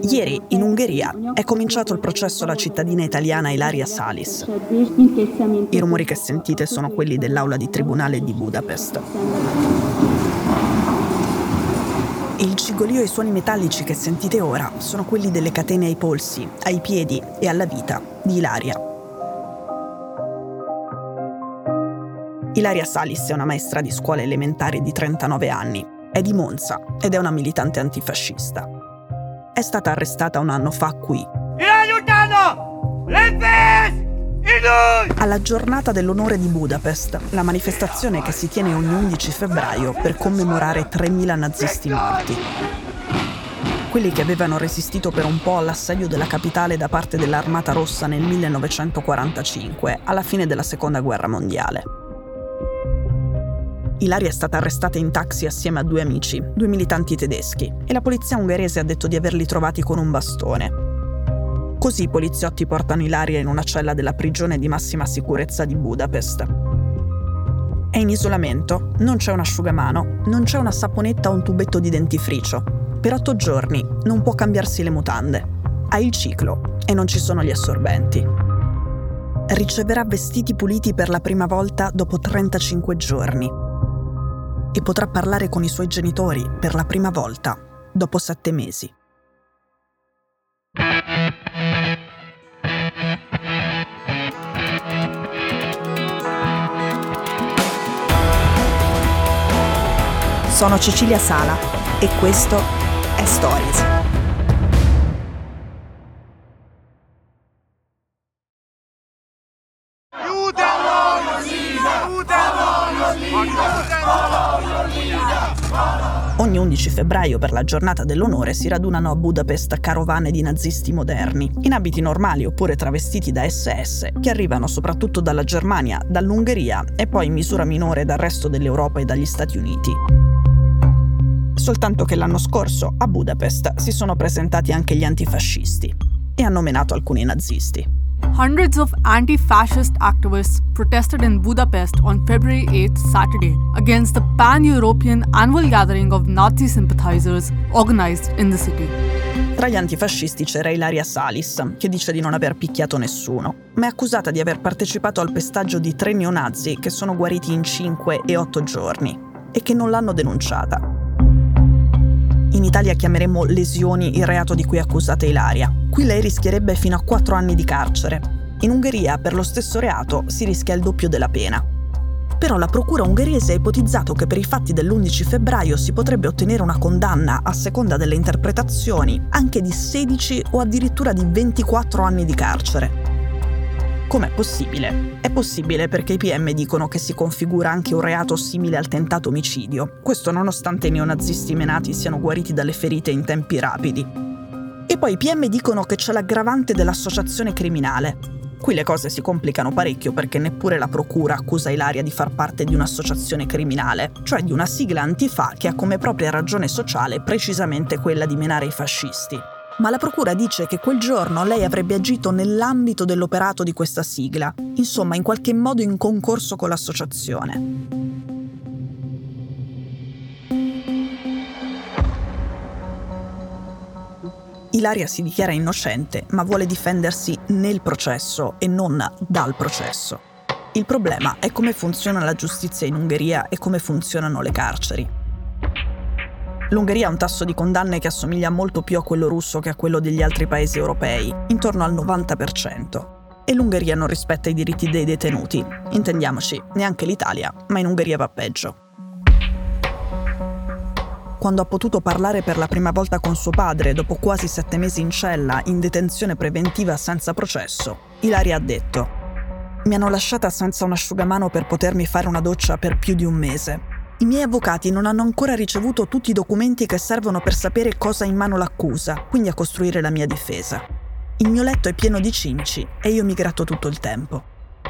Ieri in Ungheria è cominciato il processo alla cittadina italiana Ilaria Salis. I rumori che sentite sono quelli dell'aula di tribunale di Budapest. Il cigolio e i suoni metallici che sentite ora sono quelli delle catene ai polsi, ai piedi e alla vita di Ilaria. Ilaria Salis è una maestra di scuola elementare di 39 anni, è di Monza ed è una militante antifascista. È stata arrestata un anno fa qui. Alla giornata dell'onore di Budapest, la manifestazione che si tiene ogni 11 febbraio per commemorare 3.000 nazisti morti. Quelli che avevano resistito per un po' all'assedio della capitale da parte dell'Armata Rossa nel 1945, alla fine della Seconda Guerra Mondiale. Ilaria è stata arrestata in taxi assieme a due amici, due militanti tedeschi, e la polizia ungherese ha detto di averli trovati con un bastone. Così i poliziotti portano Ilaria in una cella della prigione di massima sicurezza di Budapest. È in isolamento, non c'è un asciugamano, non c'è una saponetta o un tubetto di dentifricio. Per otto giorni non può cambiarsi le mutande. Ha il ciclo e non ci sono gli assorbenti. Riceverà vestiti puliti per la prima volta dopo 35 giorni. E potrà parlare con i suoi genitori per la prima volta dopo sette mesi. Sono Cecilia Sala e questo è Stories. Ogni 11 febbraio per la giornata dell'onore si radunano a Budapest carovane di nazisti moderni, in abiti normali oppure travestiti da SS, che arrivano soprattutto dalla Germania, dall'Ungheria e poi in misura minore dal resto dell'Europa e dagli Stati Uniti soltanto che l'anno scorso a Budapest si sono presentati anche gli antifascisti e hanno menato alcuni nazisti. Hundreds of anti fascist activists protested in Budapest on February 8, Saturday, against the pan European annual gathering of Nazi sympathizers organized in the city. Tra gli antifascisti c'era Ilaria Salis, che dice di non aver picchiato nessuno, ma è accusata di aver partecipato al pestaggio di tre neonazi che sono guariti in 5 e 8 giorni e che non l'hanno denunciata. In Italia chiameremmo lesioni il reato di cui è accusata Ilaria. Qui lei rischierebbe fino a 4 anni di carcere. In Ungheria per lo stesso reato si rischia il doppio della pena. Però la procura ungherese ha ipotizzato che per i fatti dell'11 febbraio si potrebbe ottenere una condanna, a seconda delle interpretazioni, anche di 16 o addirittura di 24 anni di carcere. Com'è possibile? È possibile perché i PM dicono che si configura anche un reato simile al tentato omicidio, questo nonostante i neonazisti menati siano guariti dalle ferite in tempi rapidi. E poi i PM dicono che c'è l'aggravante dell'associazione criminale. Qui le cose si complicano parecchio perché neppure la procura accusa Ilaria di far parte di un'associazione criminale, cioè di una sigla antifa che ha come propria ragione sociale precisamente quella di menare i fascisti ma la procura dice che quel giorno lei avrebbe agito nell'ambito dell'operato di questa sigla, insomma in qualche modo in concorso con l'associazione. Ilaria si dichiara innocente, ma vuole difendersi nel processo e non dal processo. Il problema è come funziona la giustizia in Ungheria e come funzionano le carceri. L'Ungheria ha un tasso di condanne che assomiglia molto più a quello russo che a quello degli altri paesi europei, intorno al 90%. E l'Ungheria non rispetta i diritti dei detenuti. Intendiamoci, neanche l'Italia, ma in Ungheria va peggio. Quando ha potuto parlare per la prima volta con suo padre dopo quasi sette mesi in cella, in detenzione preventiva senza processo, Ilaria ha detto Mi hanno lasciata senza un asciugamano per potermi fare una doccia per più di un mese. I miei avvocati non hanno ancora ricevuto tutti i documenti che servono per sapere cosa ha in mano l'accusa, quindi a costruire la mia difesa. Il mio letto è pieno di cinci e io mi gratto tutto il tempo.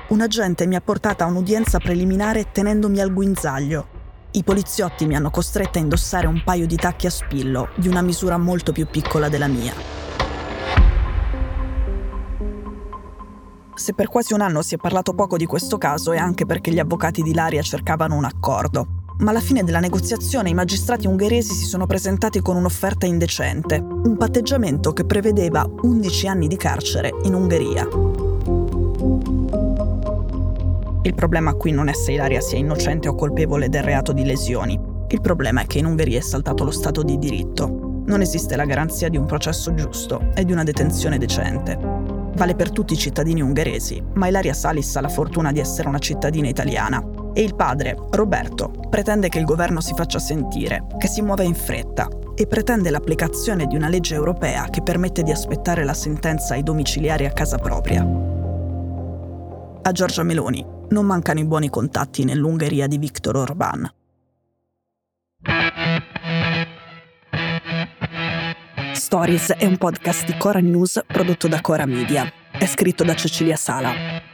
Un agente mi ha portata a un'udienza preliminare tenendomi al guinzaglio. I poliziotti mi hanno costretta a indossare un paio di tacchi a spillo di una misura molto più piccola della mia. Se per quasi un anno si è parlato poco di questo caso è anche perché gli avvocati di Laria cercavano un accordo. Ma alla fine della negoziazione i magistrati ungheresi si sono presentati con un'offerta indecente, un patteggiamento che prevedeva 11 anni di carcere in Ungheria. Il problema qui non è se Ilaria sia innocente o colpevole del reato di lesioni. Il problema è che in Ungheria è saltato lo Stato di diritto. Non esiste la garanzia di un processo giusto e di una detenzione decente. Vale per tutti i cittadini ungheresi, ma Ilaria Salis ha la fortuna di essere una cittadina italiana e il padre, Roberto, pretende che il governo si faccia sentire, che si muova in fretta e pretende l'applicazione di una legge europea che permette di aspettare la sentenza ai domiciliari a casa propria. A Giorgia Meloni non mancano i buoni contatti nell'Ungheria di Viktor Orban. Stories è un podcast di Cora News prodotto da Cora Media. È scritto da Cecilia Sala.